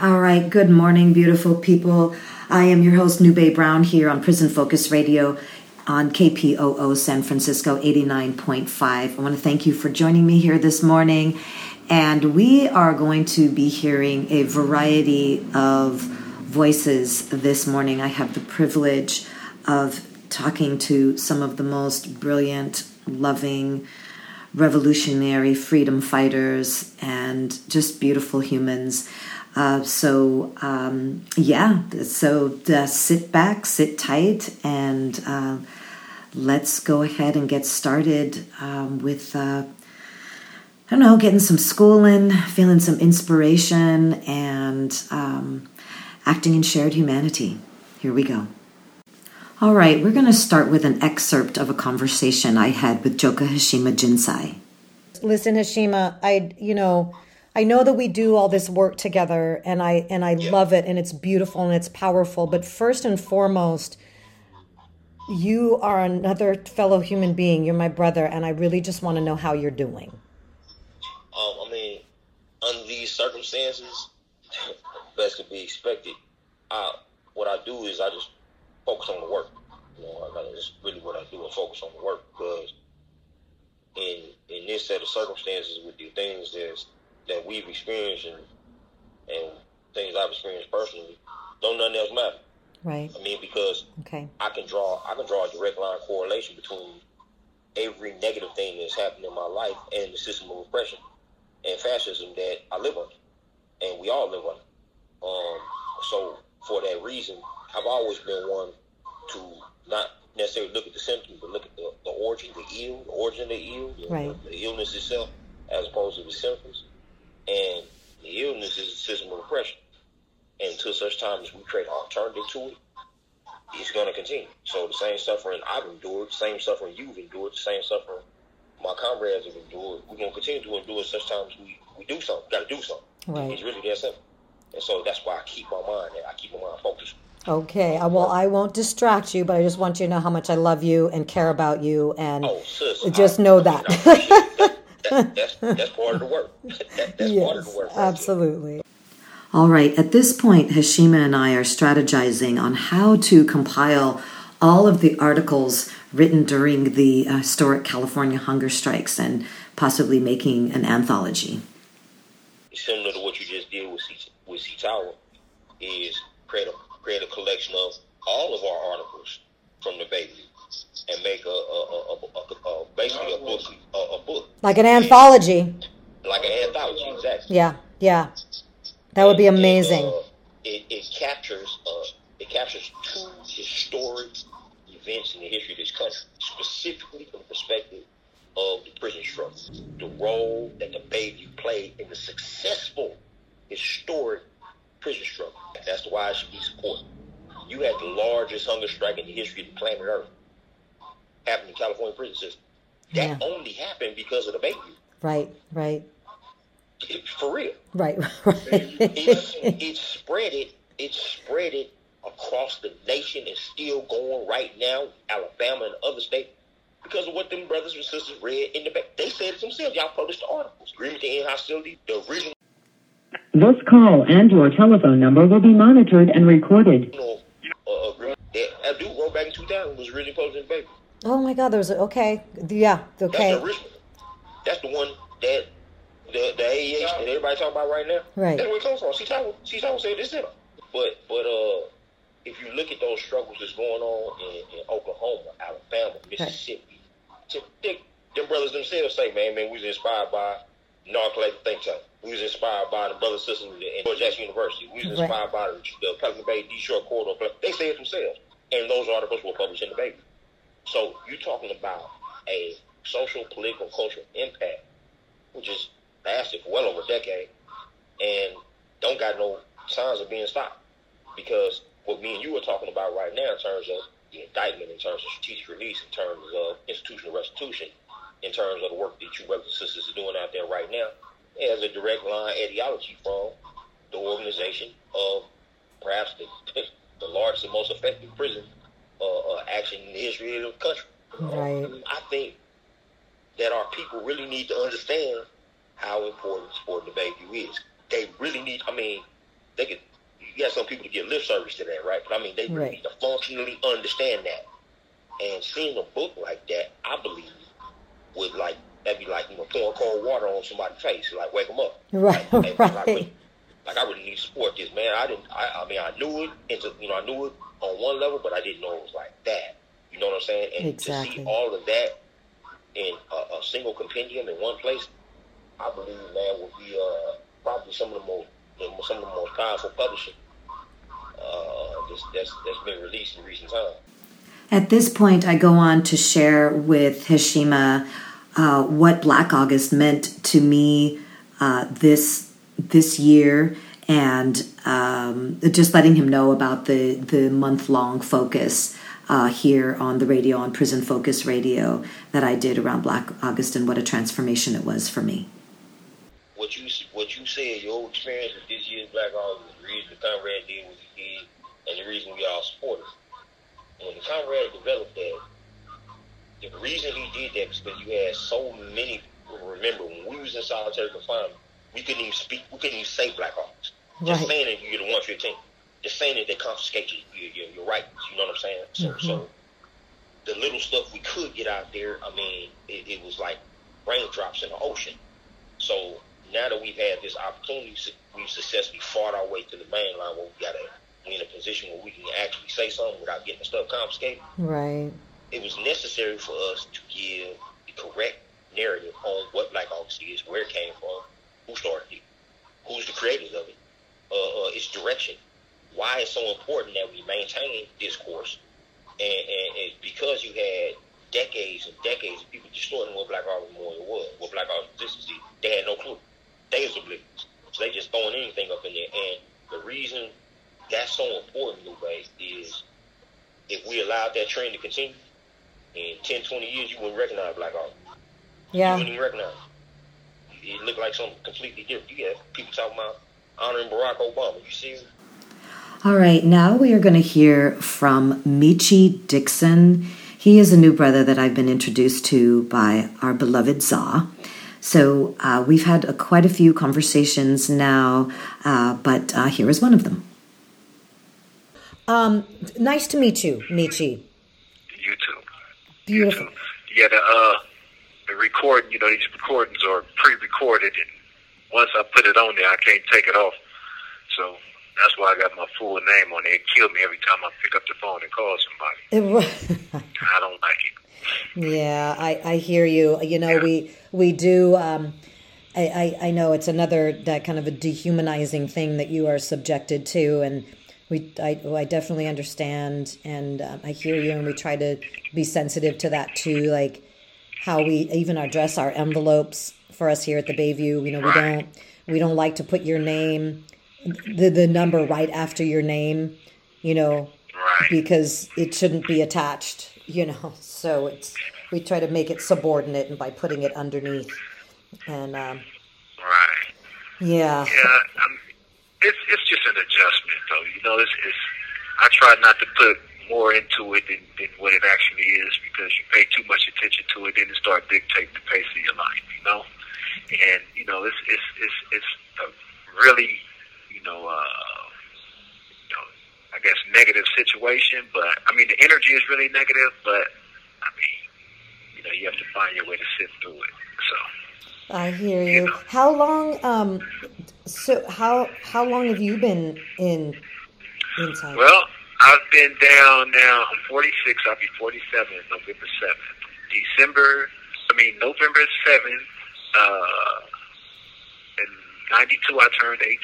All right, good morning, beautiful people. I am your host, Nube Brown, here on Prison Focus Radio on KPOO San Francisco 89.5. I want to thank you for joining me here this morning. And we are going to be hearing a variety of voices this morning. I have the privilege of talking to some of the most brilliant, loving, revolutionary freedom fighters and just beautiful humans. Uh, so, um, yeah, so uh, sit back, sit tight, and uh, let's go ahead and get started um, with, uh, I don't know, getting some schooling, feeling some inspiration, and um, acting in shared humanity. Here we go. All right, we're going to start with an excerpt of a conversation I had with Joka Hashima Jinsai. listen hashima i you know i know that we do all this work together and i and i love it and it's beautiful and it's powerful but first and foremost you are another fellow human being. You're my brother, and I really just want to know how you're doing. Um, I mean, under these circumstances, best could be expected. I, what I do is I just focus on the work. You know, I that's really what I do. I focus on the work because in in this set of circumstances with the things that that we've experienced and and things I've experienced personally, don't nothing else matter. Right. I mean, because Okay. I can draw I can draw a direct line correlation between every negative thing that's happened in my life and the system of oppression and fascism that I live under, and we all live under. Um, so for that reason, I've always been one to not necessarily look at the symptoms, but look at the, the origin, the ill, the origin of the ill, the, Right. the illness itself, as opposed to the symptoms. And the illness is a system of oppression. And until such time as we create an alternative to it, it's going to continue. So the same suffering I've endured, the same suffering you've endured, the same suffering my comrades have endured, we're going to continue to endure such times we, we do something, got to do something. Right. It's really that simple. And so that's why I keep my mind, I keep my mind focused. Okay. uh, Well, I won't distract you, but I just want you to know how much I love you and care about you, and Oh, sis. just I- know I that. mean, I appreciate that. That- that's, that's part of the work. That, that's part of yes, the work. right there. absolutely. All right, at this point, Hashima and I are strategizing on how to compile all of the articles written during the uh, historic California hunger strikes and possibly making an anthology. similar to what you just did with C, with Sitawa, is create a create a collection of all of our articles from the Bayview and make a, a, a, a, a, a basically a book a, a book Like an anthology. like an anthology exactly. Yeah. Yeah. That would be And, amazing. uh, it, it captures uh, it captures two historic events in the history of this country, specifically from the perspective of the prison struggle, the role that the Bayview played in the successful historic prison struggle. That's why it should be supported. You had the largest hunger strike in the history of the planet Earth happen in California prison system. That Yeah. only happened because of the Bayview. Right. Right. For real. Right. it's Right. it spread it it spread it across the nation and still going right now, Alabama and other states, because of what them brothers and sisters read in the back. They said it themselves. Y'all published the articles. Agreement to end hostility, the original This call and your telephone number will be monitored and recorded. uh, that that dude wrote back in 2000 was originally published in the paper. Oh my God. There was a, okay. Yeah. That's Okay. the original. That's the one that the the AEH that everybody talking about right now. Right. That's where it comes from. See, Tower, see, Tower said this in. But but uh, if you look at those struggles that's going on in, in Oklahoma, Alabama, Mississippi, to, they, them brothers themselves say, man, man, we was inspired by non-collective think tank. We was inspired by the brothers and sisters in George Jackson University. We was Right. inspired by the, the Pelican Bay D-Shore corridor. They say it themselves, and those articles were published in the paper. So you're talking about a social, political, cultural impact, which is lasted for well over a decade, and don't got no signs of being stopped. Because what me and you are talking about right now, in terms of the indictment, in terms of strategic release, in terms of institutional restitution, in terms of the work that you brothers and sisters are doing out there right now, has a direct line ideology from the organization of perhaps the, the largest and most effective prison uh, uh, action in the history of the country. Right. I think that our people really need to understand how important supporting the Bayview is. They really need. I mean, they could. You got some people to get lip service to that, right? But I mean, they really Right. need to functionally understand that. And seeing a book like that, I believe, would like that'd be like you know throwing cold water on somebody's face, like wake them up. Right, Like, hey, man, I right. really- like I really need to support this, man. I didn't. I, I mean, I knew it. Into you know, I knew it on one level, but I didn't know it was like that. You know what I'm saying? And to Exactly. see all of that in a, a single compendium in one place, I believe, man, will be uh, probably some of the most some of the most powerful publishing uh, that's, that's that's been released in recent times. At this point, I go on to share with Hashima uh, what Black August meant to me uh, this this year, and um, just letting him know about the the month long focus uh, here on the radio on Prison Focus Radio that I did around Black August, and what a transformation it was for me. What you what you said, your experience with this year's Black August, the reason the Conrad did what he did, and the reason we all support it. when Conrad developed that, the reason he did that was because you had so many. Remember, when we was in solitary confinement, we couldn't even speak. We couldn't even say black artists. Just Right. saying that you get a 115. Just saying that they confiscate you, your, your, your rights. You know what I'm saying? So, Mm-hmm. so the little stuff we could get out there, I mean, it, it was like raindrops in the ocean. So now that we've had this opportunity, we've successfully fought our way to the main line where we got a we in a position where we can actually say something without getting the stuff confiscated. Right. It was necessary for us to give the correct narrative on what Black August is, where it came from, who started it, who's the creators of it, uh, uh, its direction, why it's so important that we maintain discourse, and, and, and because you had decades and decades of people distorting what Black August Memorial was, what Black August is, they had no clue. They was oblivious. So they just throwing anything up in there. And the reason that's so important, Lupe, is if we allowed that trend to continue, in 10, 20 years, you wouldn't recognize Black August. Yeah. You wouldn't even recognize it. It looked like something completely different. You have people talking about honoring Barack Obama. You see? All right, now we are going to hear from Michi Dixon. He is a new brother that I've been introduced to by our beloved Za. So uh, we've had a, quite a few conversations now, uh, but uh, here is one of them. Um, nice to meet you, Michi. You too. Beautiful. too. Yeah, the uh, the recording. You know, these recordings are pre-recorded, and once I put it on there, I can't take it off. So that's why I got my full name on it. It killed me every time I pick up the phone and call somebody. I don't like it. Yeah, I, I hear you. You know, we we do. Um, I, I I know it's another that kind of a dehumanizing thing that you are subjected to, and we I I definitely understand, and um, I hear you, and we try to be sensitive to that too, like how we even address our envelopes for us here at the Bayview. You know, we don't we don't like to put your name, the the number right after your name. You know, because it shouldn't be attached, you know. So it's we try to make it subordinate and by putting it underneath. And um, Right. yeah, Yeah. I'm, it's it's just an adjustment, though. You know, it's, it's I try not to put more into it than, than what it actually is because you pay too much attention to it, then it start dictating the pace of your life. You know, and you know it's it's it's it's a really you know. uh you know, I guess negative situation, but I mean the energy is really negative, but I mean, you know, you have to find your way to sit through it. So I hear you. How long? Um, so how how long have you been in inside? Well, I've been down now. I'm 46. I'll be 47 November 7th. December, I mean, November 7th, uh, in 92, I turned 18.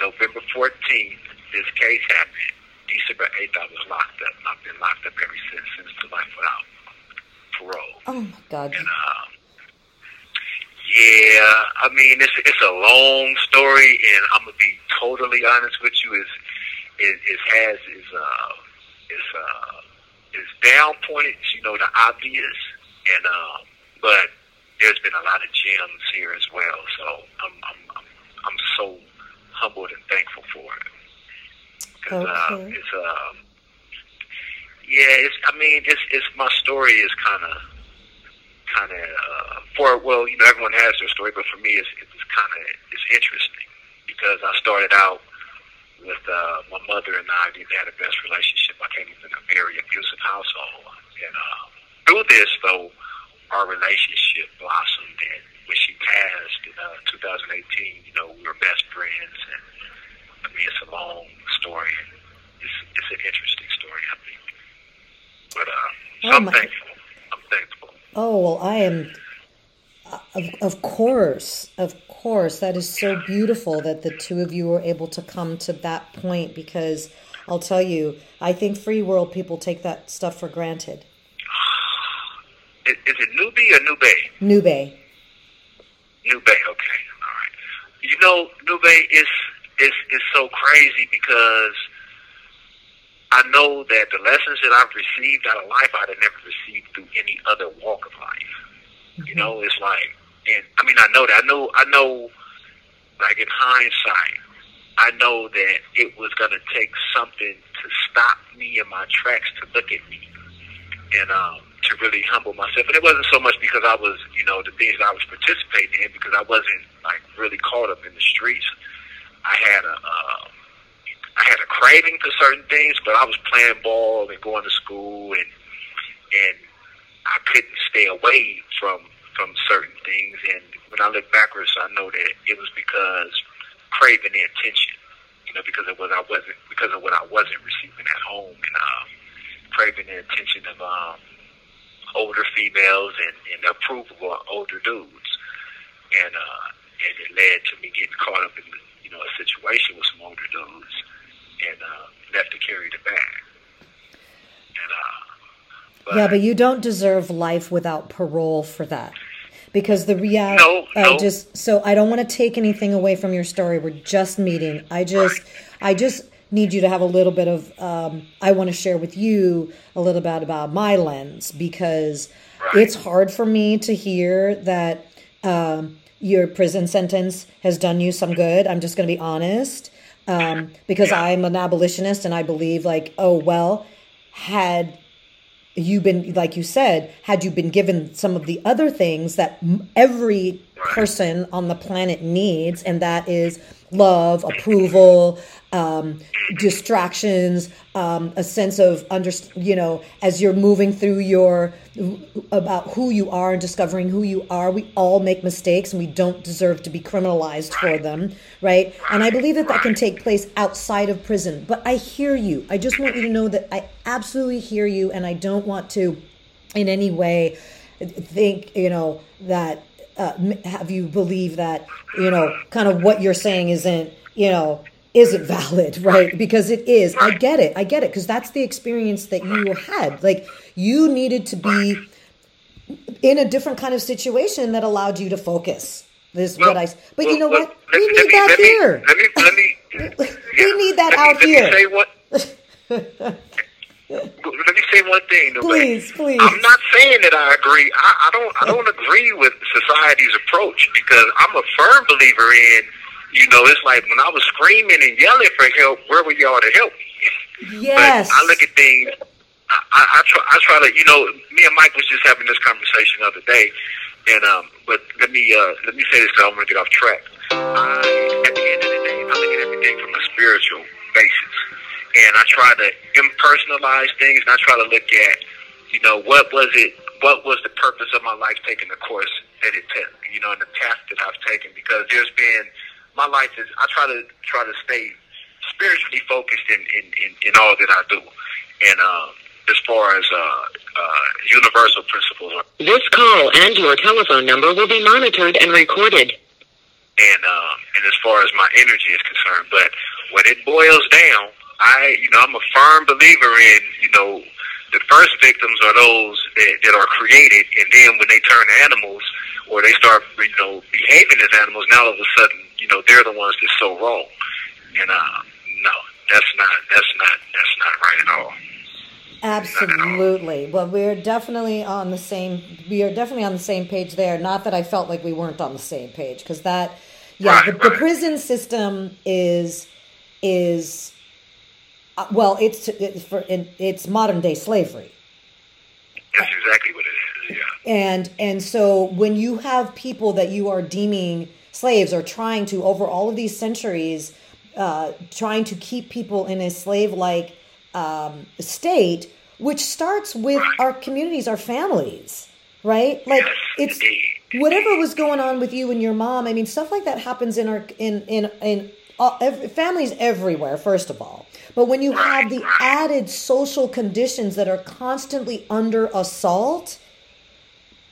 November 14th, this case happened. December 8th, I was locked up. and I've been locked up ever since, since the life without parole. oh my God! And, um, yeah, I mean it's it's a long story, and I'm gonna be totally honest with you. Is it, it has is uh is uh is down points, you know, the obvious, and um, but there's been a lot of gems here as well. So I'm I'm I'm, I'm so humbled and thankful for it. 'Cause, uh, Okay. it's um yeah, it's I mean it's it's my story is kind of kind of uh, for well, you know, everyone has their story, but for me, it's it's kind of it's interesting because I started out with uh, my mother and I didn't have the best relationship. I came from a very abusive household, and uh, through this though, our relationship blossomed. And when she passed in uh, 2018, you know, we were best friends, and I mean, it's a long story. It's it's an interesting story, I think. But uh, so Oh, I'm my- thankful. I'm thankful. Oh well, I am. Of, of course, of course, that is so beautiful that the two of you were able to come to that point. Because I'll tell you, I think free world people take that stuff for granted. Is, it Newbie or Nube? Nube, Nube, okay, all right. You know, Nube is is is so crazy because I know that the lessons that I've received out of life I'd have never received through any other walk of life. You know, it's like, and I mean, I know that. I know, I know, like in hindsight, I know that it was going to take something to stop me in my tracks to look at me and um, to really humble myself. And it wasn't so much because I was, you know, the things I was participating in because I wasn't like really caught up in the streets. I had a uh, I had a craving for certain things, but I was playing ball and going to school and and I couldn't stay away from from certain things. And when I look backwards, I know that it was because craving the attention, you know, because of what I wasn't because of what I wasn't receiving at home, and um, craving the attention of um, older females and, and of older dudes, and uh, and it led to me getting caught up in you know a situation with some older dudes, and uh, left to carry the bag. And uh, but, yeah, but you don't deserve life without parole for that. Because the reality, No, I no. just so I don't want to take anything away from your story. We're just meeting. I just, I just need you to have a little bit of. Um, I want to share with you a little bit about my lens because Right. it's hard for me to hear that um, your prison sentence has done you some good. I'm just going to be honest um, because I'm an abolitionist and I believe like, oh well, had you been like you said had you been given some of the other things that every person on the planet needs and that is love approval um, distractions um, a sense of under you know as you're moving through your about who you are and discovering who you are we all make mistakes and we don't deserve to be criminalized for them right? And i believe that that can take place outside of prison. But i hear you. I just want you to know that i absolutely hear you and i don't want to in any way think you know that uh, have you believe that you know kind of what you're saying isn't you know isn't valid right? Because it is. I get it. I get it. Because that's the experience that you had. Like you needed to be in a different kind of situation that allowed you to focus this is what i but you know well, what? let- we need me- that let me- here. Let me let me. we need that out here. say what, let me say one thing, though, please please. I'm not saying that I agree. I, I don't. I don't agree with society's approach because I'm a firm believer in. You know, it's like when I was screaming and yelling for help. Where were y'all to help me? yes But I look at things. I, I, try. I try to. You know, me and Mike was just having this conversation the other day, and um. But let me uh let me say this because I want to get off track. I, at the end of the day, I look at everything from a spiritual basis, and I try to impersonalize things, and I try to look at, you know, what was it? What was the purpose of my life taking the course that it took? You know, and the path that I've taken because there's been my life is. I try to try to stay spiritually focused in in, in, in all that I do, and um, as far as uh, uh, universal principles This call and your telephone number will be monitored and recorded. and um, and as far as my energy is concerned. But when it boils down, I you know I'm a firm believer in you know the first victims are those that, that are created, and then when they turn animals or they start you know behaving as animals, now all of a sudden you know they're the ones that's so wrong. And uh, no, that's not that's not that's not right at all. Absolutely. Well, we're definitely on the same. We are definitely on the same page there. Not that I felt like we weren't on the same page, because that, yeah, Right, the, the prison system is is uh, well, it's it's for it's modern day slavery. That's exactly what it is. Yeah. and and so when you have people that you are deeming slaves are trying to over all of these centuries uh, trying to keep people in a slave like um, state which starts with our communities our families right? Like it's whatever was going on with you and your mom i mean stuff like that happens in our in in in all, every, families everywhere first of all. But when you have the added social conditions that are constantly under assault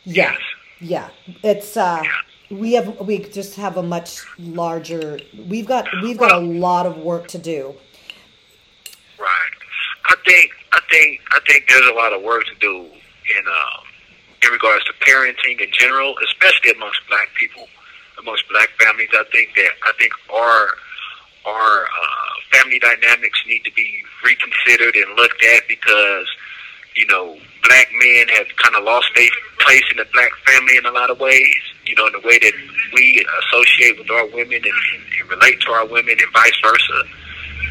yeah Yes. yeah it's uh we have we just have a much larger we've got we've got a lot of work to do Right. I think I think I think there's a lot of work to do in um in regards to parenting in general, especially amongst black people, amongst black families. I think that I think our our uh, family dynamics need to be reconsidered and looked at because you know black men have kind of lost their place in the black family in a lot of ways. You know, in the way that we associate with our women and, and relate to our women, and vice versa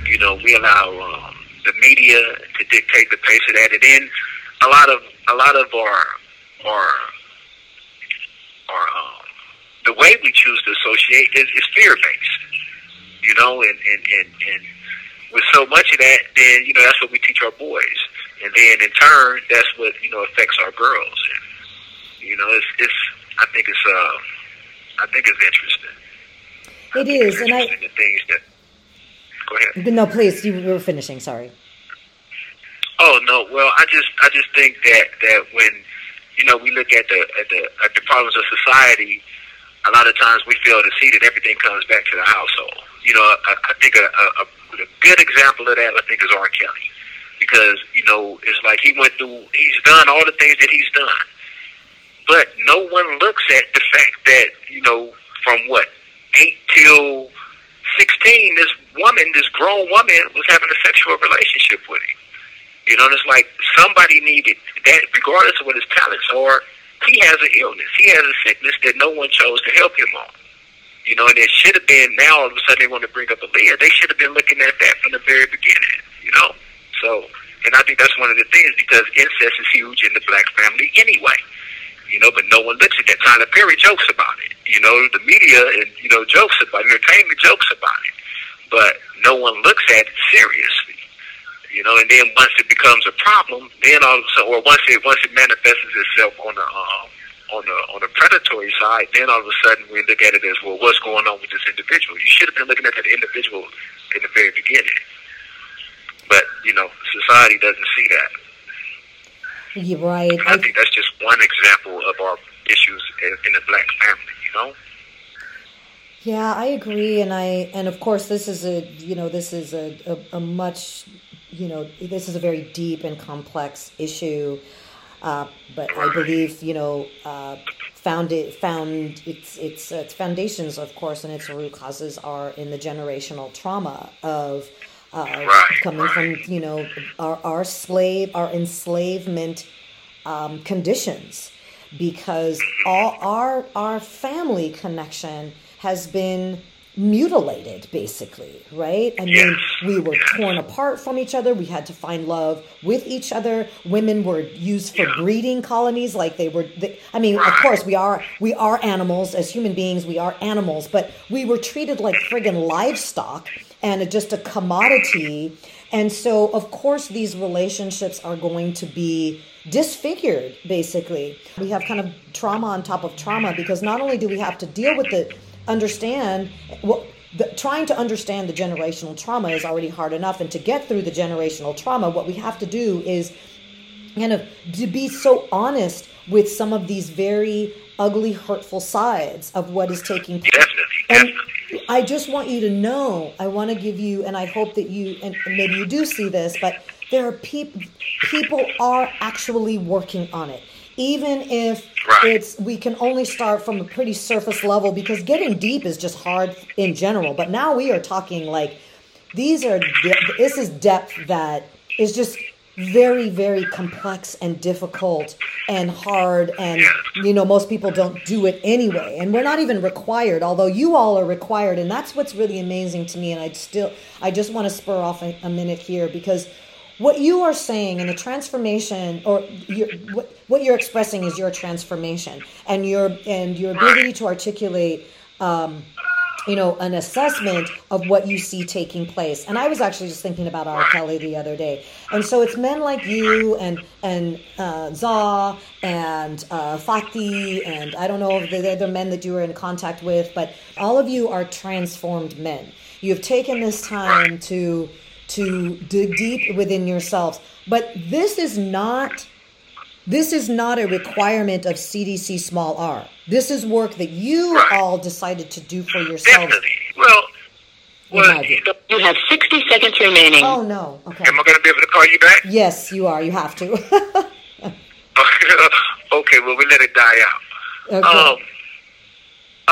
you know, we allow um, the media to dictate the pace of that, and then a lot of a lot of our our our um, the way we choose to associate is, is fear based. You know, and, and and and with so much of that, then you know that's what we teach our boys, and then in turn, that's what you know affects our girls. And, you know, it's it's I think it's uh I think it's interesting. It is, and I the things that. Go ahead. no, please, you were finishing. Sorry. Oh no, well, I just I just think that that when you know we look at the at the at the problems of society, a lot of times we fail to see that everything comes back to the household. You know, I, I think a, a, a good example of that I think is R. Kelly, because you know it's like he went through, he's done all the things that he's done, but no one looks at the fact that you know from what eight till sixteen, this woman, this grown woman, was having a sexual relationship with him. You know, and it's like somebody needed that, regardless of what his talents are. He has an illness. He has a sickness that no one chose to help him on. You know, and it should have been. Now all of a sudden they want to bring up Aaliyah. They should have been looking at that from the very beginning. You know, so and I think that's one of the things because incest is huge in the black family anyway. You know, but no one looks at that. Tyler Perry jokes about it. You know, the media and you know jokes about it, entertainment jokes about it, but no one looks at it seriously. You know, and then once it becomes a problem, then all of a sudden, or once it once it manifests itself on the um, on the on the predatory side, then all of a sudden we look at it as well. What's going on with this individual? You should have been looking at that individual in the very beginning, but you know, society doesn't see that. You're right. I think that's just one example of our issues in, in the black family. You know. Yeah, I agree, and I and of course this is a you know this is a, a, a much you know this is a very deep and complex issue, uh, but I believe you know uh, found it found its its its foundations of course and its root causes are in the generational trauma of uh, coming from you know our, our slave our enslavement um, conditions. Because all our our family connection has been mutilated basically right? I mean we were torn apart from each other. We had to find love with each other. Women were used for breeding colonies like they were they, i mean of course we are we are animals. As human beings we are animals. But we were treated like friggin livestock and just a commodity. And so of course these relationships are going to be disfigured basically. We have kind of trauma on top of trauma because not only do we have to deal with the understand well the, trying to understand the generational trauma is already hard enough and to get through the generational trauma what we have to do is kind of to be so honest with some of these very ugly hurtful sides of what is taking place. And i just want you to know i want to give you and i hope that you and maybe you do see this but there are people people are actually working on it. Even if it's we can only start from a pretty surface level because getting deep is just hard in general. But now we are talking like these are this is depth that is just very very complex and difficult and hard and you know most people don't do it anyway. And we're not even required although you all are required. And that's what's really amazing to me. And i still i just want to spur off a, a minute here because what you are saying in the transformation or your, what, what you're expressing is your transformation and your and your ability to articulate um, you know an assessment of what you see taking place. And i was actually just thinking about r. Kelly the other day. And so it's men like you and and uh, za and uh, Fati and i don't know if the other men that you were in contact with but all of you are transformed men. You have taken this time to to dig deep within yourselves. But this is not this is not a requirement of CDC small r. This is work that you Right. all decided to do for yourselves. Well, well, Imagine. You have 60 seconds remaining. Oh no. Okay. am I going to be able to call you back? Yes, you are. You have to. okay, well, we let it die out. okay. Um,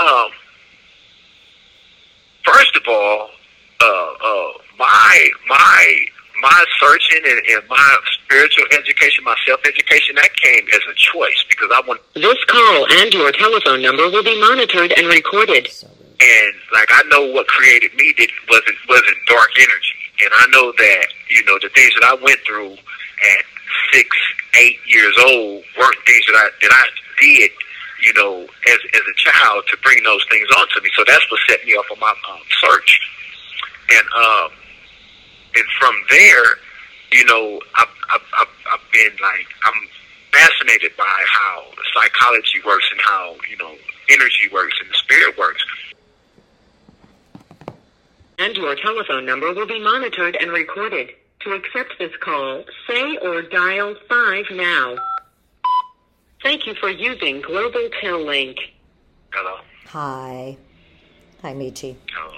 um, first of all, uh, uh, my my my searching and, and my spiritual education, my self education, that came as a choice because I want. This call and your telephone number will be monitored and recorded. And like I know what created me did wasn't wasn't dark energy. and I know that you know the things that I went through at six, eight years old weren't things that I that I did, you know, as as a child to bring those things onto me. So that's what set me off on my um, search, and um, and from there, you know, I've, I've I've I've been like I'm fascinated by how psychology works and how you know energy works and the spirit works. And your telephone number will be monitored and recorded. To accept this call, say or dial 5 now. Thank you for using Global Tel Link. Hello. Hi. Hi, Michi. Oh,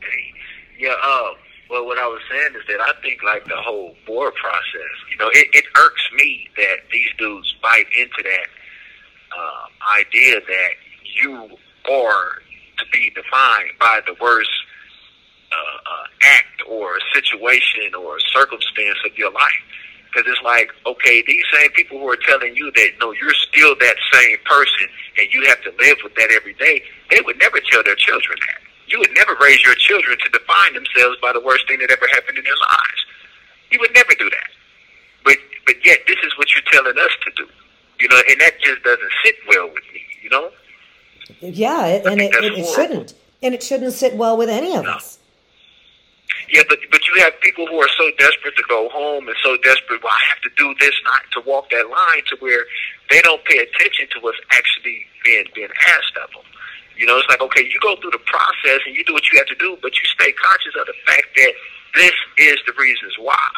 hey. Yeah, uh, well, what I was saying is that I think, like, the whole board process, you know, it, it irks me that these dudes bite into that um, idea that you are to be defined by the worst uh, uh, act or situation or circumstance of your life. Because it's like, okay, these same people who are telling you that, no, you're still that same person and you have to live with that every day, they would never tell their children that. You would never raise your children to define themselves by the worst thing that ever happened in their lives. You would never do that. But but yet this is what you're telling us to do. You know, and that just doesn't sit well with me, you know? Yeah, it- and it, it, it shouldn't. And it shouldn't sit well with any of us. Yeah, but but you have people who are so desperate to go home and so desperate. Well, I have to do this, not to walk that line, to where they don't pay attention to what's actually being being asked of them. You know, it's like okay, you go through the process and you do what you have to do, but you stay conscious of the fact that this is the reasons why.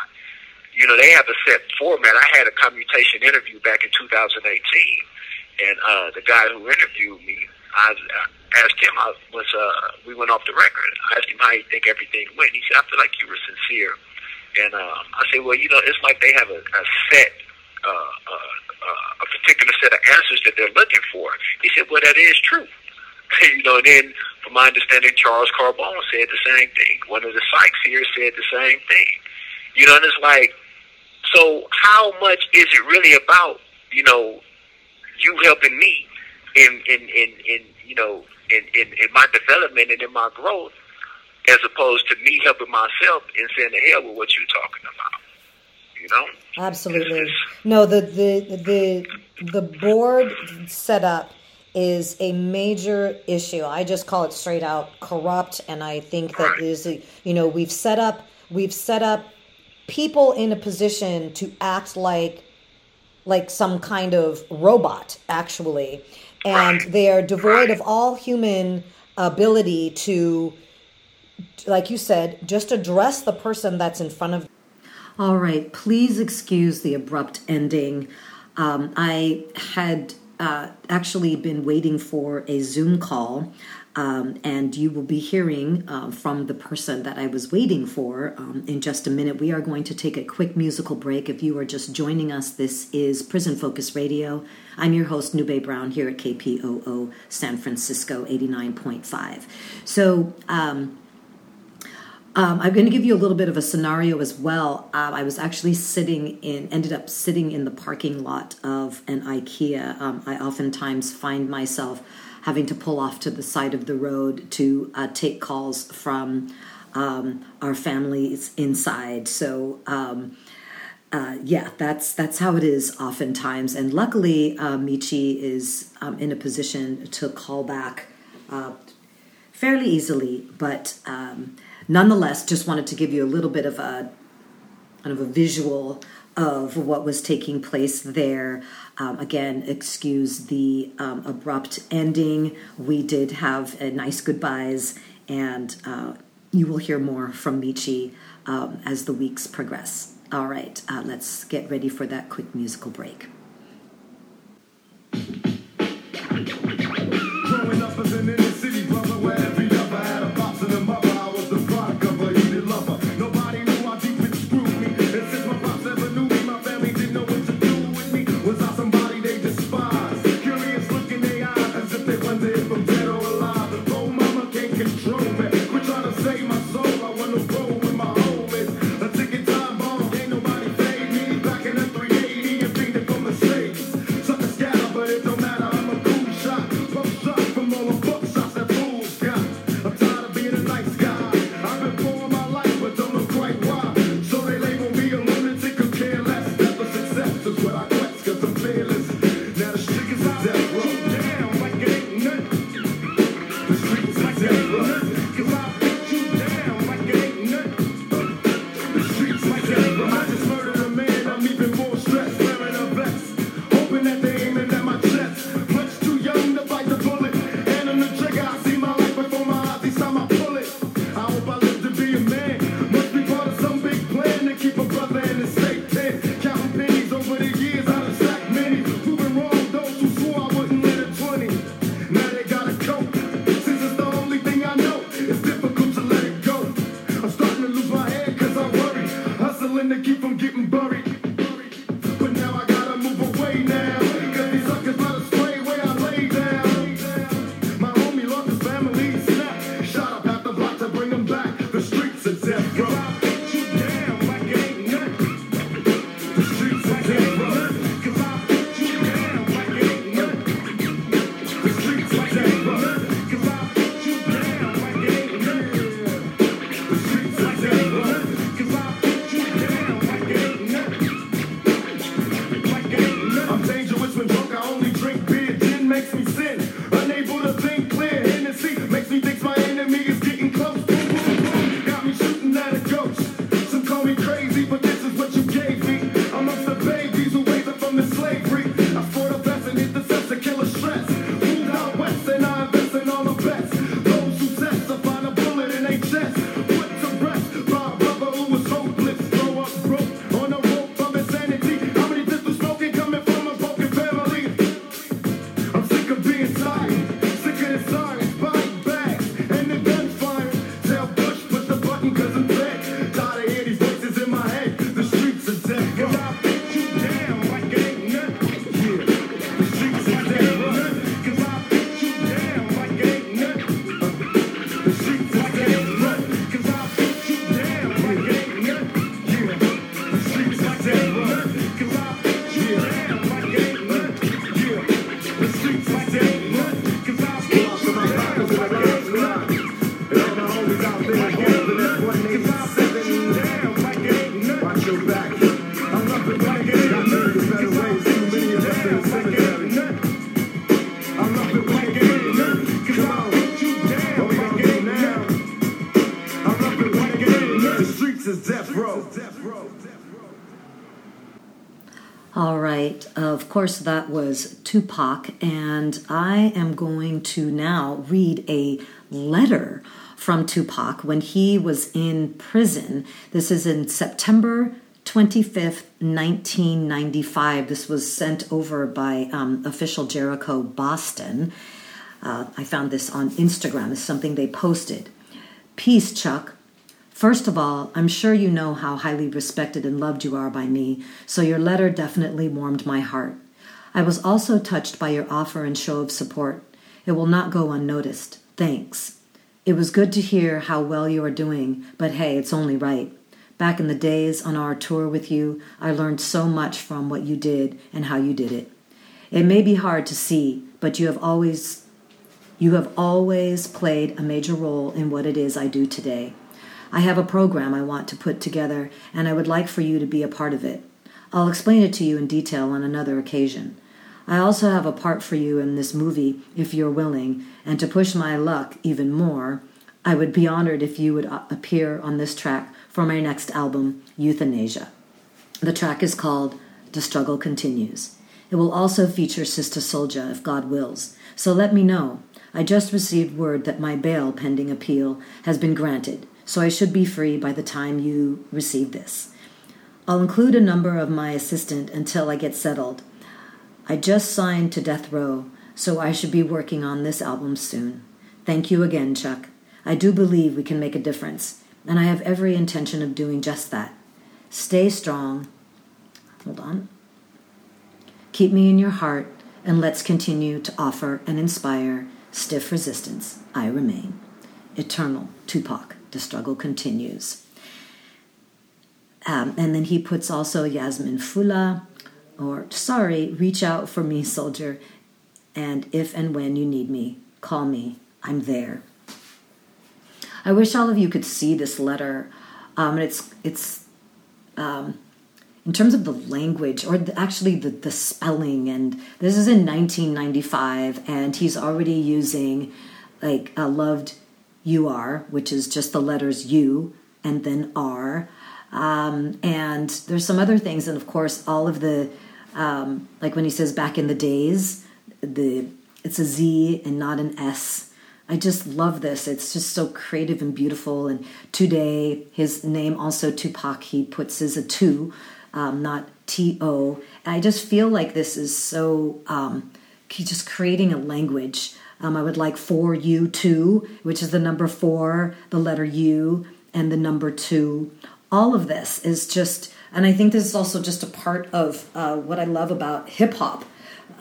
You know, they have a set format. I had a commutation interview back in 2018, and uh, the guy who interviewed me, I asked him. I was uh, we went off the record. I asked him how he think everything went. He said, "I feel like you were sincere." And um, I said, "Well, you know, it's like they have a, a set, uh, uh, uh, a particular set of answers that they're looking for." He said, "Well, that is true." You know, and then from my understanding, Charles Carbone said the same thing. One of the psychs here said the same thing. You know, and it's like, so how much is it really about, you know, you helping me in in in, in you know in, in in my development and in my growth, as opposed to me helping myself and saying the hell with what you're talking about. You know? Absolutely. No, the the the the board setup is a major issue. I just call it straight out corrupt, and I think that is you know we've set up we've set up people in a position to act like like some kind of robot actually and they are devoid of all human ability to like you said just address the person that's in front of All right, please excuse the abrupt ending. Um, I had uh, actually been waiting for a Zoom call, um, and you will be hearing uh, from the person that I was waiting for um, in just a minute. We are going to take a quick musical break. If you are just joining us, this is Prison Focus Radio. I'm your host, Nube Brown, here at KPOO San Francisco 89.5. So, um, um, I'm going to give you a little bit of a scenario as well. Um, I was actually sitting in, ended up sitting in the parking lot of an IKEA. Um, I oftentimes find myself having to pull off to the side of the road to uh, take calls from um, our families inside. So, um, uh, yeah, that's that's how it is oftentimes. And luckily, uh, Michi is um, in a position to call back uh, fairly easily, but um, nonetheless, just wanted to give you a little bit of a kind of a visual of what was taking place there. Um, again, excuse the um, abrupt ending. We did have a nice goodbyes, and uh, you will hear more from Michi um, as the weeks progress. All right, uh, let's get ready for that quick musical break. Growing up course, that was Tupac, and I am going to now read a letter from Tupac when he was in prison. This is in September 25th, 1995. This was sent over by um, official Jericho Boston. Uh, I found this on Instagram. It's something they posted. Peace, Chuck. First of all, I'm sure you know how highly respected and loved you are by me, so your letter definitely warmed my heart. I was also touched by your offer and show of support. It will not go unnoticed. Thanks. It was good to hear how well you are doing, but hey, it's only right. Back in the days on our tour with you, I learned so much from what you did and how you did it. It may be hard to see, but you have always you have always played a major role in what it is I do today. I have a program I want to put together, and I would like for you to be a part of it. I'll explain it to you in detail on another occasion. I also have a part for you in this movie, if you're willing, and to push my luck even more, I would be honored if you would uh, appear on this track for my next album, Euthanasia. The track is called The Struggle Continues. It will also feature Sister Souljah if God wills, so let me know. I just received word that my bail pending appeal has been granted, so I should be free by the time you receive this. I'll include a number of my assistant until I get settled. I just signed to Death Row, so I should be working on this album soon. Thank you again, Chuck. I do believe we can make a difference, and I have every intention of doing just that. Stay strong. Hold on. Keep me in your heart, and let's continue to offer and inspire stiff resistance. I remain. Eternal Tupac. The struggle continues. Um, and then he puts also Yasmin Fula, or sorry, reach out for me, soldier. And if and when you need me, call me. I'm there. I wish all of you could see this letter. Um, it's it's um, in terms of the language or the, actually the, the spelling. And this is in 1995, and he's already using like a loved you are, which is just the letters U and then R. Um, and there's some other things, and of course, all of the um, like when he says back in the days, the it's a Z and not an S. I just love this. It's just so creative and beautiful. And today, his name also Tupac, he puts as a two, um, not T O. I just feel like this is so, um, he's just creating a language. Um, I would like for you two, which is the number four, the letter U, and the number two. All of this is just, and I think this is also just a part of uh, what I love about hip hop.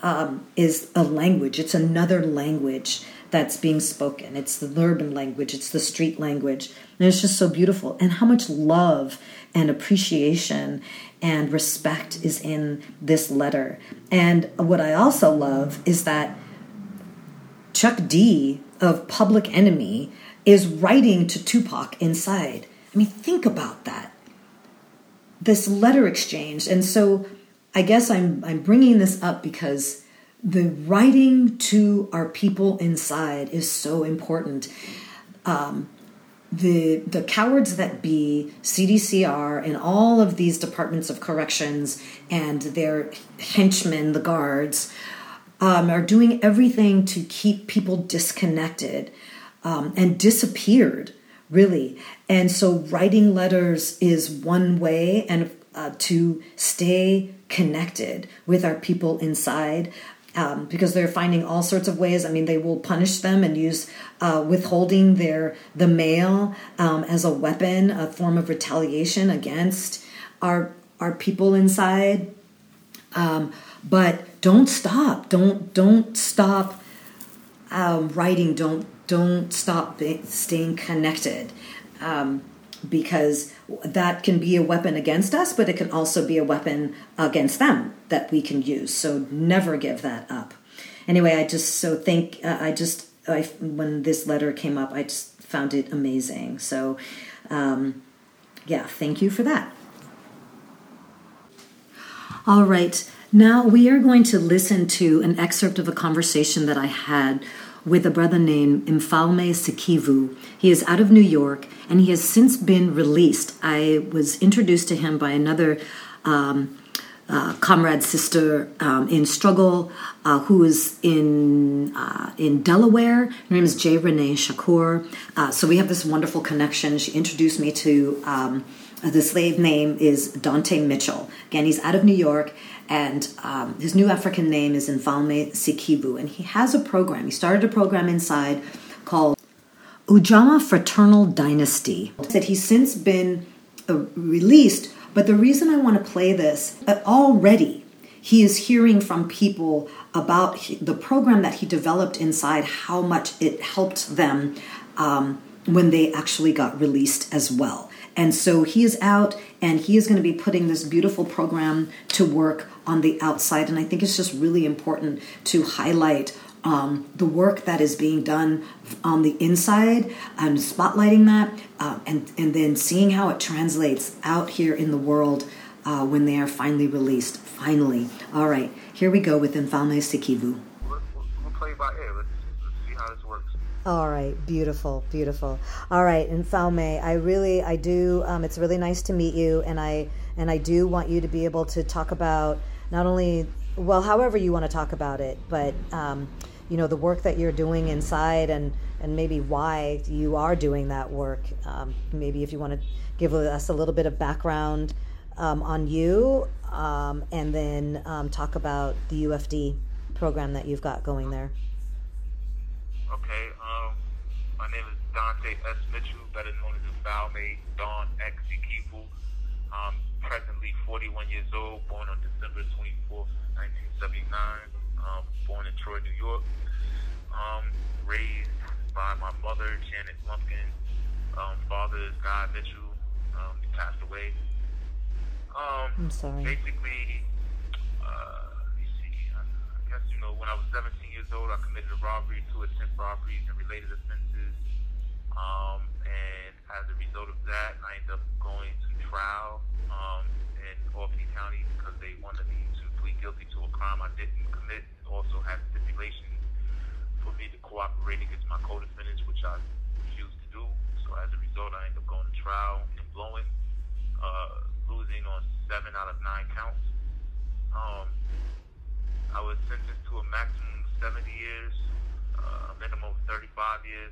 Um, is a language. It's another language that's being spoken. It's the urban language, it's the street language. And it's just so beautiful. And how much love and appreciation and respect is in this letter. And what I also love is that Chuck D of Public Enemy is writing to Tupac inside. I mean, think about that. This letter exchange. And so I guess I'm I'm bringing this up because the writing to our people inside is so important. Um, the the cowards that be CDCR and all of these departments of corrections and their henchmen, the guards, um, are doing everything to keep people disconnected um, and disappeared, really. And so, writing letters is one way and uh, to stay connected with our people inside um, because they're finding all sorts of ways. I mean, they will punish them and use uh, withholding their the mail um, as a weapon, a form of retaliation against our our people inside. Um, but don't stop. Don't don't stop um, writing. Don't don't stop staying connected. Um, because that can be a weapon against us, but it can also be a weapon against them that we can use. So never give that up. Anyway, I just so think uh, I just I, when this letter came up, I just found it amazing. So um, yeah, thank you for that. All right, now we are going to listen to an excerpt of a conversation that I had with a brother named Mfalme Sikivu. He is out of New York and he has since been released. I was introduced to him by another um, uh, comrade sister um, in struggle uh, who is in uh, in Delaware. Her name is J. Renee Shakur. Uh, so we have this wonderful connection. She introduced me to um, the slave name is Dante Mitchell. Again, he's out of New York, and um, his new African name is Mfalme Sikivu. And he has a program. He started a program inside called Ujamaa Fraternal Dynasty. That he's since been uh, released but the reason I want to play this, uh, already he is hearing from people about the program that he developed inside, how much it helped them um, when they actually got released as well. And so he is out and he is going to be putting this beautiful program to work on the outside. And I think it's just really important to highlight um, the work that is being done on the inside and spotlighting that uh, and, and then seeing how it translates out here in the world uh, when they are finally released. Finally. All right, here we go with Mfalme Sikivu. We'll, we'll All right, beautiful, beautiful. All right, Mfalme, I really, I do. Um, it's really nice to meet you, and I and I do want you to be able to talk about not only well, however you want to talk about it, but um, you know the work that you're doing inside and and maybe why you are doing that work. Um, maybe if you want to give us a little bit of background um, on you, um, and then um, talk about the UFD program that you've got going there. Okay. My name is Dante S. Mitchell, better known as Mfalme Don X Sikivu. I'm presently 41 years old, born on December 24th, 1979. Um, born in Troy, New York. Um, raised by my mother, Janet Lumpkin. Um, father is Guy Mitchell. Um, he passed away. Um, I'm sorry. Basically, uh, let me see. Guess you know when I was 17 years old, I committed a robbery, two attempt robberies, and related offenses. Um, and as a result of that, I ended up going to trial um, in Albany County because they wanted me to plead guilty to a crime I didn't commit. Also had stipulations for me to cooperate against my co-defendants, which I refused to do. So as a result, I ended up going to trial and blowing, uh, losing on seven out of nine counts. Um, I was sentenced to a maximum of 70 years, uh, a minimum of 35 years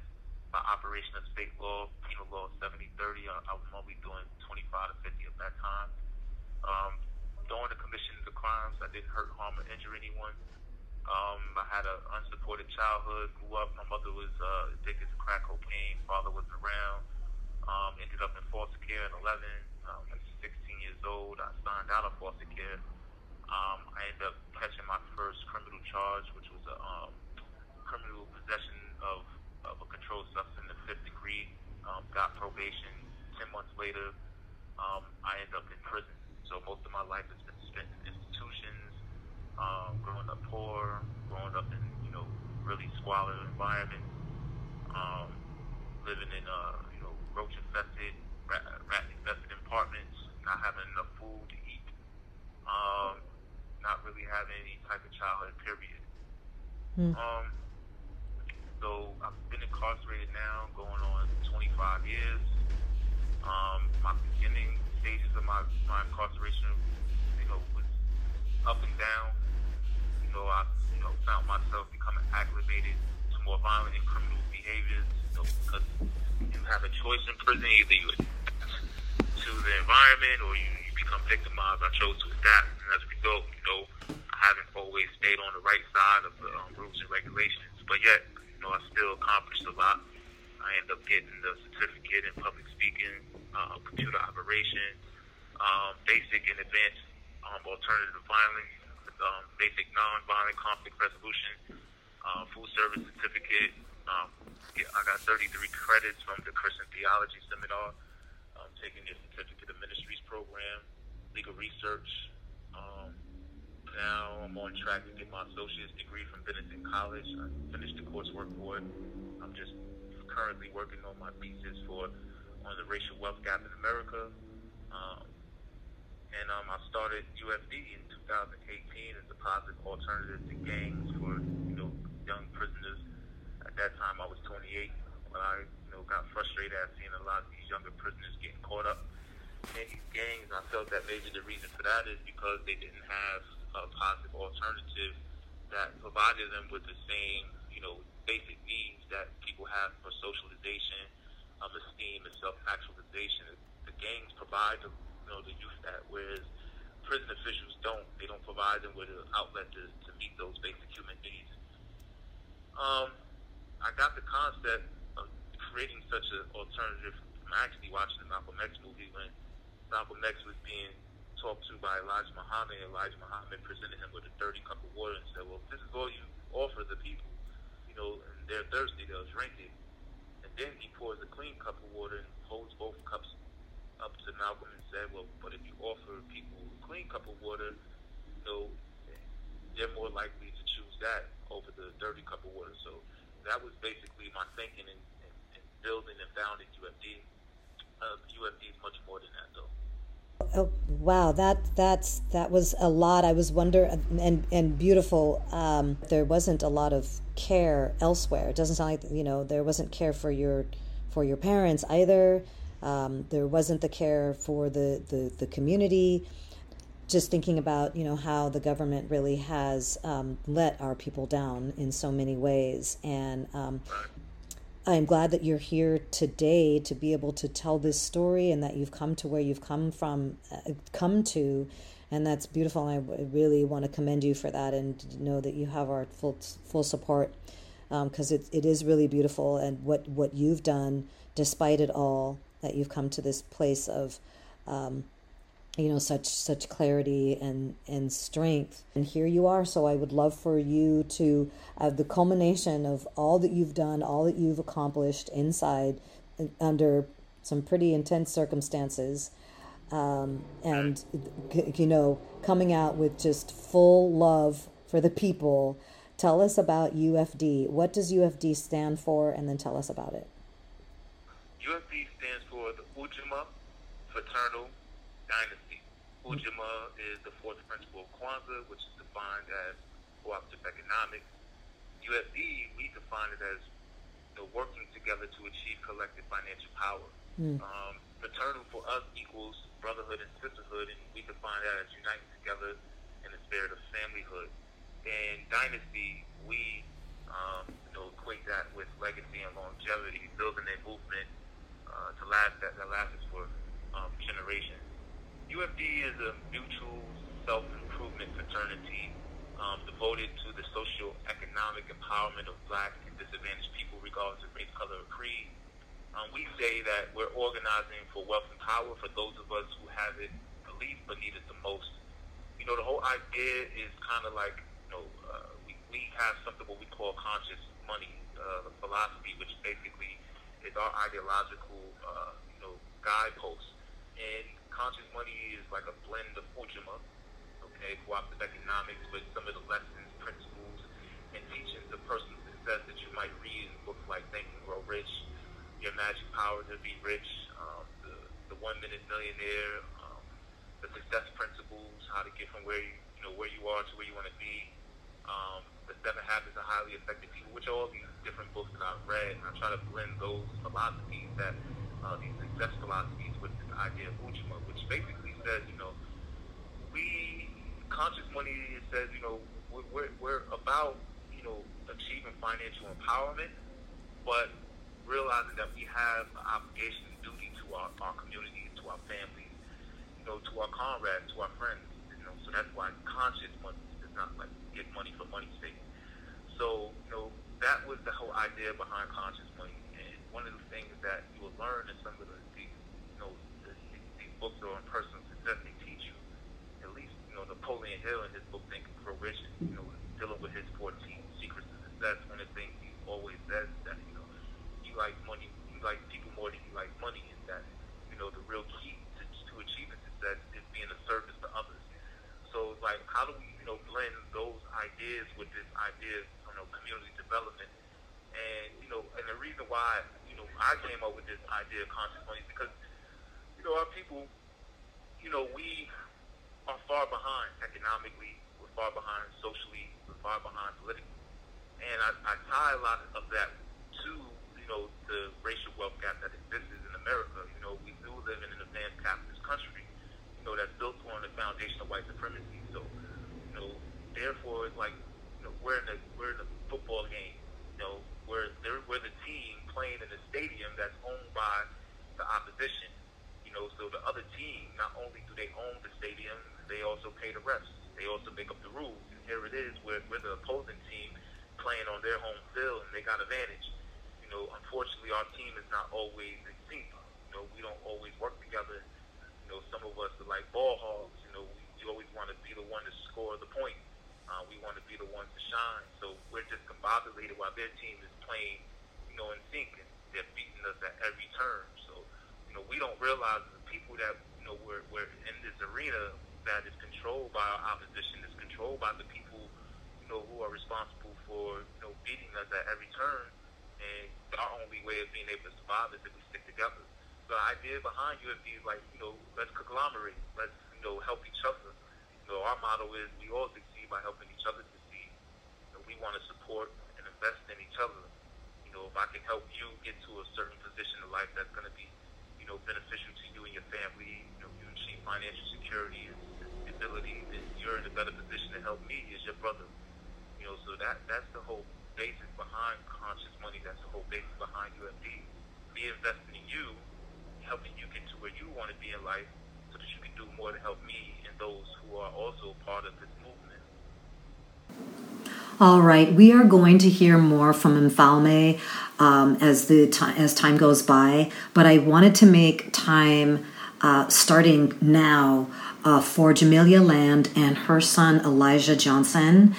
by operation of state law, penal law 70-30. I, I was only doing 25 to 50 at that time. Um, during the commission of the crimes, I didn't hurt, harm, or injure anyone. Um, I had an unsupported childhood, grew up. My mother was uh, addicted to crack cocaine. Father wasn't around. Um, ended up in foster care at 11. Um, at 16 years old, I signed out of foster care. Um, I ended up catching my first criminal charge, which was a um, criminal possession of, of a controlled substance in the fifth degree. Um, got probation. Ten months later, um, I ended up in prison. So most of my life has been spent in institutions, um, growing up poor, growing up in you know really squalid environments, um, living in uh, you know roach infested, rat infested apartments, not having enough food to eat, um, not really having any type of childhood period. Hmm. Um, so I've been incarcerated now, going on 25 years. Um, my beginning stages of my, my incarceration, you know, was up and down. You know, I, you know, found myself becoming acclimated to more violent and criminal behaviors. You know, because you have a choice in prison: either you adapt to the environment or you become victimized. I chose to adapt, and as a result, you know, I haven't always stayed on the right side of the um, rules and regulations, but yet, you know, I still accomplished a lot. I ended up getting the certificate in public speaking, uh, computer operation, um, basic and advanced um, alternative violence, um, basic nonviolent conflict resolution, uh, food service certificate. Um, yeah, I got 33 credits from the Christian Theology Seminar. I'm taking the Certificate of Ministries program, legal research. Um, now I'm on track to get my associate's degree from Benedict College. I finished the coursework for it. I'm just currently working on my thesis for on the racial wealth gap in America. Um, and um, I started UFD in 2018 as a positive alternative to gangs for you know young prisoners. At that time, I was 28, but I you know got frustrated at seeing a lot of these younger prisoners getting caught up gangs, I felt that maybe the reason for that is because they didn't have a positive alternative that provided them with the same, you know, basic needs that people have for socialization, um, esteem, and self-actualization. The gangs provide the, you know, the youth that, whereas prison officials don't. They don't provide them with an outlet to, to meet those basic human needs. Um, I got the concept of creating such an alternative from actually watching the Malcolm X movie when Malcolm X was being talked to by Elijah Muhammad, and Elijah Muhammad presented him with a dirty cup of water and said, well, this is all you offer the people, you know, and they're thirsty, they'll drink it. And then he pours a clean cup of water and holds both cups up to Malcolm and said, well, but if you offer people a clean cup of water, you know, they're more likely to choose that over the dirty cup of water. So that was basically my thinking in, in, in building and founding UFD. Uh, is much more than that, though. Oh, wow, that that's that was a lot. I was wonder and and beautiful. Um, there wasn't a lot of care elsewhere. It doesn't sound like you know there wasn't care for your for your parents either. Um, there wasn't the care for the, the the community. Just thinking about you know how the government really has um, let our people down in so many ways, and um, I'm glad that you're here today to be able to tell this story and that you've come to where you've come from, uh, come to, and that's beautiful. I really want to commend you for that and know that you have our full full support because um, it, it is really beautiful and what what you've done despite it all that you've come to this place of um, you know such such clarity and and strength. And here you are. So i would love for you to have the culmination of all that you've done all that you've accomplished inside uh, under some pretty intense circumstances. Um, and you know coming out with just full love for the people. Tell us about ufd what does ufd stand for? And then tell us about it. Ufd stands for the ujamaa fraternal dynasty. Ujamaa is the fourth principle of Kwanzaa, which is defined as cooperative economics. UFD, we define it as know, working together to achieve collective financial power. Mm. Um, fraternal for us equals brotherhood and sisterhood, and we define that as uniting together in the spirit of familyhood. And dynasty, we um, you know, equate that with legacy and longevity, building a movement uh, to last that, that lasts for um, generations. UFD is a mutual self-improvement fraternity um, devoted to the social economic empowerment of black and disadvantaged people regardless of race, color, or creed. Um, we say that we're organizing for wealth and power for those of us who have it the least but need it the most. You know, the whole idea is kind of like, you know, uh, we, we have something what we call conscious money uh, philosophy, which basically is our ideological, uh, you know, guidepost. And conscious money is like a blend of Ujamaa, okay, cooperative economics with some of the lessons, principles, and teachings of personal success that you might read in books like Think and Grow Rich, Your Magic Power to Be Rich, um, the, the One Minute Millionaire, um, the success principles, how to get from where you, you know where you are to where you want to be. Um, the Seven Habits of Highly Effective People, which are all these different books that I've read, and I try to blend those philosophies that uh, these success philosophies with idea of Ujamaa, which basically says, you know, we conscious money says, you know, we're, we're about, you know, achieving financial empowerment, but realizing that we have an obligation and duty to our, our communities, to our families, you know, to our comrades, to our friends, you know, so that's why conscious money is not like get money for money's sake. So, you know, that was the whole idea behind conscious money. And one of the things that you will learn in some of the, want to support and invest in each other. You know, if I can help you get to a certain position in life that's going to be, you know, beneficial to you and your family, you know, you achieve financial security and stability, then you're in a better position to help me as your brother. You know, so that that's the whole basis behind conscious money. That's the whole basis behind UFD. Me investing in you, helping you get to where you want to be in life, so that you can do more to help me and those who are also part of this movement. All right, we are going to hear more from Mfalme um, as the time as time goes by, but I wanted to make time uh, starting now uh, for Jamelia Land and her son Elijah Johnson.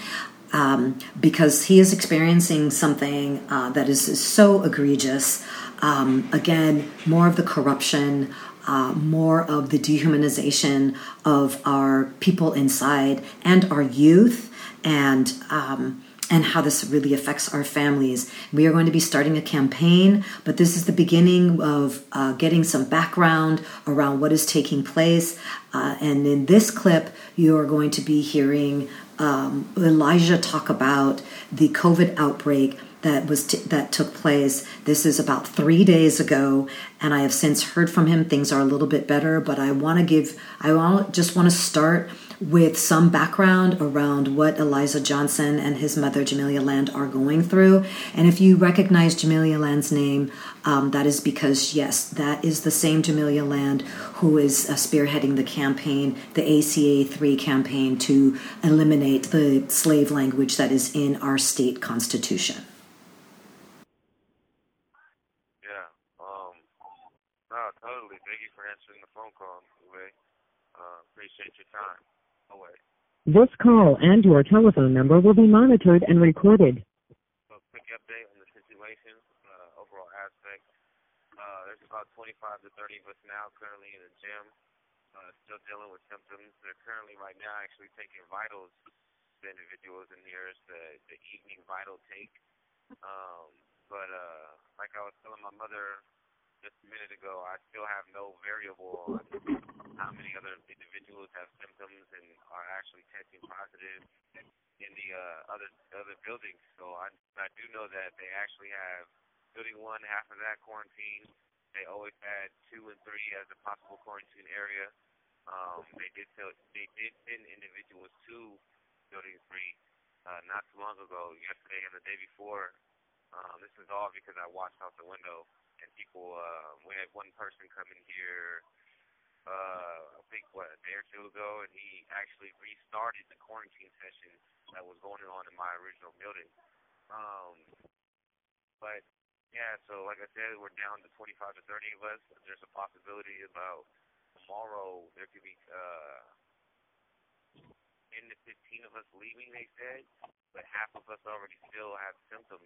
Um, because he is experiencing something uh, that is, is so egregious. Um, again, more of the corruption, uh, more of the dehumanization of our people inside and our youth, and um, and how this really affects our families. We are going to be starting a campaign, but this is the beginning of uh, getting some background around what is taking place. Uh, and in this clip, you are going to be hearing um, Elijah talk about the COVID outbreak that was t- that took place. This is about three days ago, and I have since heard from him. Things are a little bit better, but I want to give. I want just want to start with some background around what Elijah Johnson and his mother Jamelia Land are going through. And if you recognize Jamelia Land's name, um, that is because yes, that is the same Jamelia Land who is uh, spearheading the campaign, the ACA three campaign to eliminate the slave language that is in our state constitution. Yeah. Um. No, totally. Thank you for answering the phone call, Uwe. Uh, appreciate your time. This call and your telephone number will be monitored and recorded. So, quick update on the situation, uh, overall aspect. Uh, there's about 25 to 30 of us now currently in the gym, uh, still dealing with symptoms. They're currently right now actually taking vitals to individuals in here. It's the, the evening vital take. Um, but uh, like I was telling my mother just a minute ago, I still have no variable on how many other individuals have symptoms and are actually testing positive in the uh, other other buildings. So I I do know that they actually have building one half of that quarantine. They always had two and three as a possible quarantine area. Um, they did tell, they did send individuals to building three uh, not too long ago, yesterday and the day before. Um, this is all because I watched out the window and people. Uh, we had one person come in here uh, I think what a day or two ago, and he actually restarted the quarantine session that was going on in my original building. Um, but yeah, so like I said, we're down to 25 to 30 of us. There's a possibility about tomorrow there could be uh, 10 to 15 of us leaving. They said, but half of us already still have symptoms.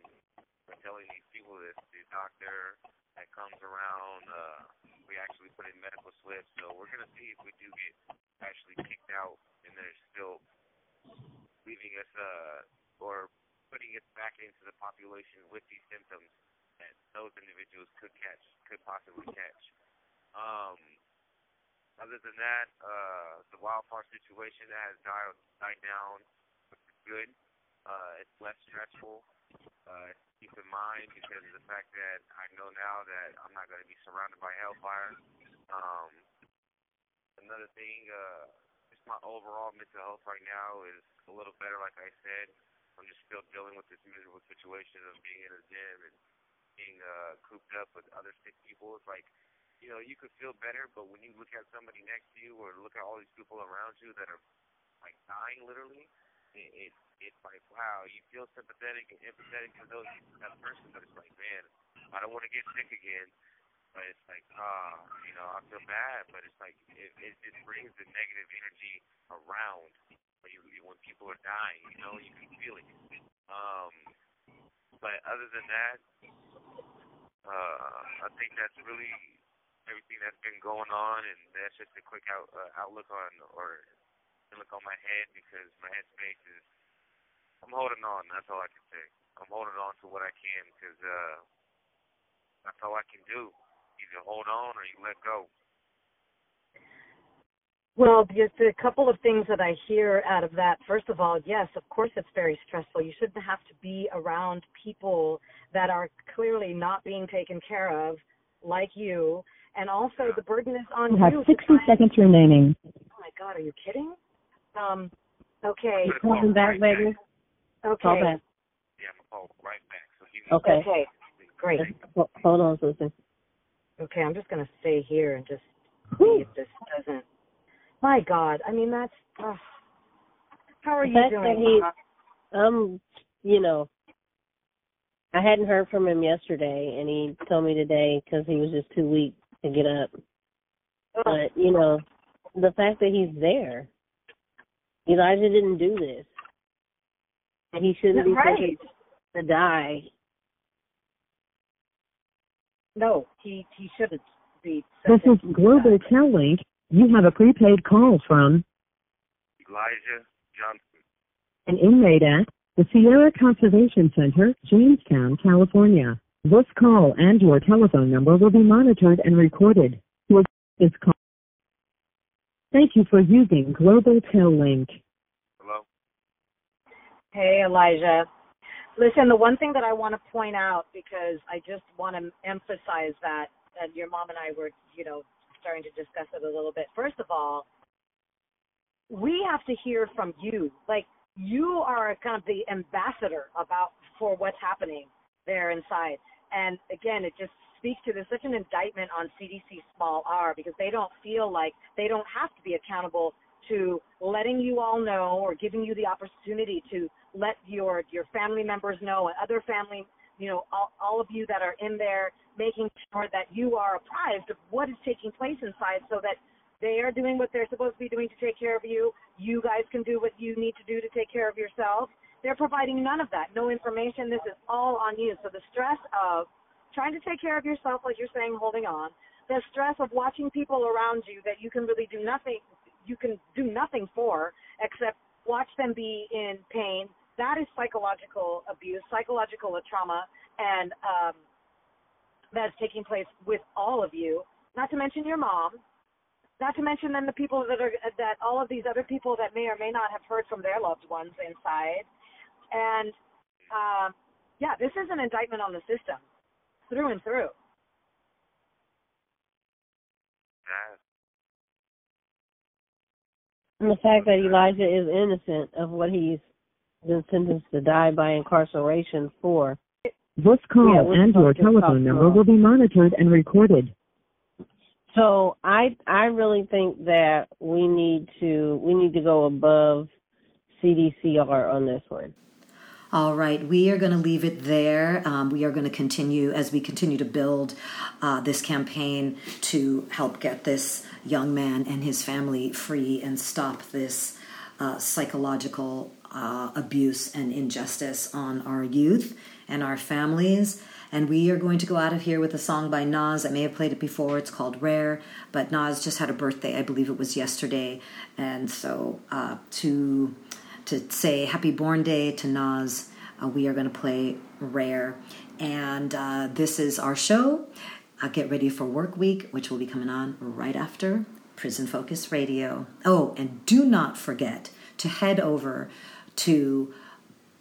We're telling these people that the doctor that comes around. Uh, we actually put in medical slips, so we're gonna see if we do get actually kicked out, and they're still leaving us uh, or putting us back into the population with these symptoms that those individuals could catch, could possibly catch. Um, other than that, uh, the wildfire situation has died, died down, which is good. Uh, it's less stressful. Uh, keep in mind because of the fact that I know now that I'm not going to be surrounded by hellfire. Um, another thing, uh, just my overall mental health right now is a little better. Like I said, I'm just still dealing with this miserable situation of being in a gym and being uh, cooped up with other sick people. It's like, you know, you could feel better, but when you look at somebody next to you or look at all these people around you that are like dying literally, it, it it's like wow, you feel sympathetic and empathetic to those that person, but it's like man, I don't want to get sick again. But it's like, ah, uh, you know, I feel bad, but it's like it, it just brings the negative energy around when you when people are dying. You know, you can feel it. Um, but other than that, uh, I think that's really everything that's been going on, and that's just a quick out, uh, outlook on or look on my head because my headspace is. I'm holding on. That's all I can say. I'm holding on to what I can because uh, that's all I can do. Either hold on or you let go. Well, just a couple of things that I hear out of that. First of all, yes, of course it's very stressful. You shouldn't have to be around people that are clearly not being taken care of, like you. And also, the burden is on you. You have 60 seconds remaining. Oh my God, are you kidding? Um, okay. Calling back, baby. Okay. Call back. Yeah, I'm call right back. So he Okay. Okay. Great. Ho- Hold on, sister. Okay, I'm just gonna stay here and just see if this doesn't. My God, I mean that's. Uh, how are The you fact doing? that he- Um, you know, I hadn't heard from him yesterday, and he told me today because he was just too weak to get up. But you know, the fact that he's there, Elijah didn't do this. And He shouldn't be Right. taken to die. No, he he shouldn't be. This is Global that. Tel Link. You have a prepaid call from Elijah Johnson. an inmate at the Sierra Conservation Center, Jamestown, California. This call and your telephone number will be monitored and recorded. Your this call. Thank you for using Global Tel Link. Hello. Hey, Elijah. Listen, the one thing that I want to point out because I just want to emphasize that, and your mom and I were, you know, starting to discuss it a little bit. First of all, we have to hear from you. Like you are kind of the ambassador about for what's happening there inside. And again, it just speaks to there's such an indictment on CDC small r because they don't feel like they don't have to be accountable to letting you all know or giving you the opportunity to let your your family members know and other family you know all, all of you that are in there making sure that you are apprised of what is taking place inside so that they are doing what they're supposed to be doing to take care of you. You guys can do what you need to do to take care of yourself they're providing none of that no information. This is all on you. So the stress of trying to take care of yourself like you're saying holding on. The stress of watching people around you that you can really do nothing you can do nothing for except watch them be in pain that is psychological abuse psychological trauma and um that's taking place with all of you. Not to mention your mom. Not to mention then the people that are that all of these other people that may or may not have heard from their loved ones inside. And um yeah this is an indictment on the system through and through That And the fact that Elijah is innocent of what he's been sentenced to die by incarceration for. This call Yeah, and your telephone number call. will be monitored and recorded. So I I really think that we need to we need to go above CDCR on this one. All right, we are going to leave it there. Um, we are going to continue as we continue to build uh, this campaign to help get this young man and his family free and stop this uh, psychological uh, abuse and injustice on our youth and our families. And we are going to go out of here with a song by Nas. I may have played it before. It's called Rare, but Nas just had a birthday. I believe it was yesterday. And so uh, to to say happy born day to Nas, uh, we are going to play Rare. And uh, this is our show. Uh, Get ready for work week, which will be coming on right after Prison Focus Radio. Oh, and do not forget to head over to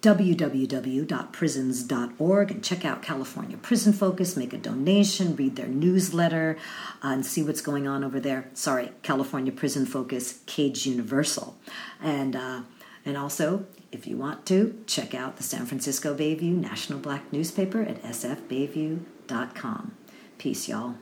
www.prisons.org and check out California Prison Focus, make a donation, read their newsletter, uh, and see what's going on over there. Sorry, California Prison Focus, Cage Universal. And uh, and also, if you want to, check out the San Francisco Bayview National Black Newspaper at sfbayview.com. Peace, y'all.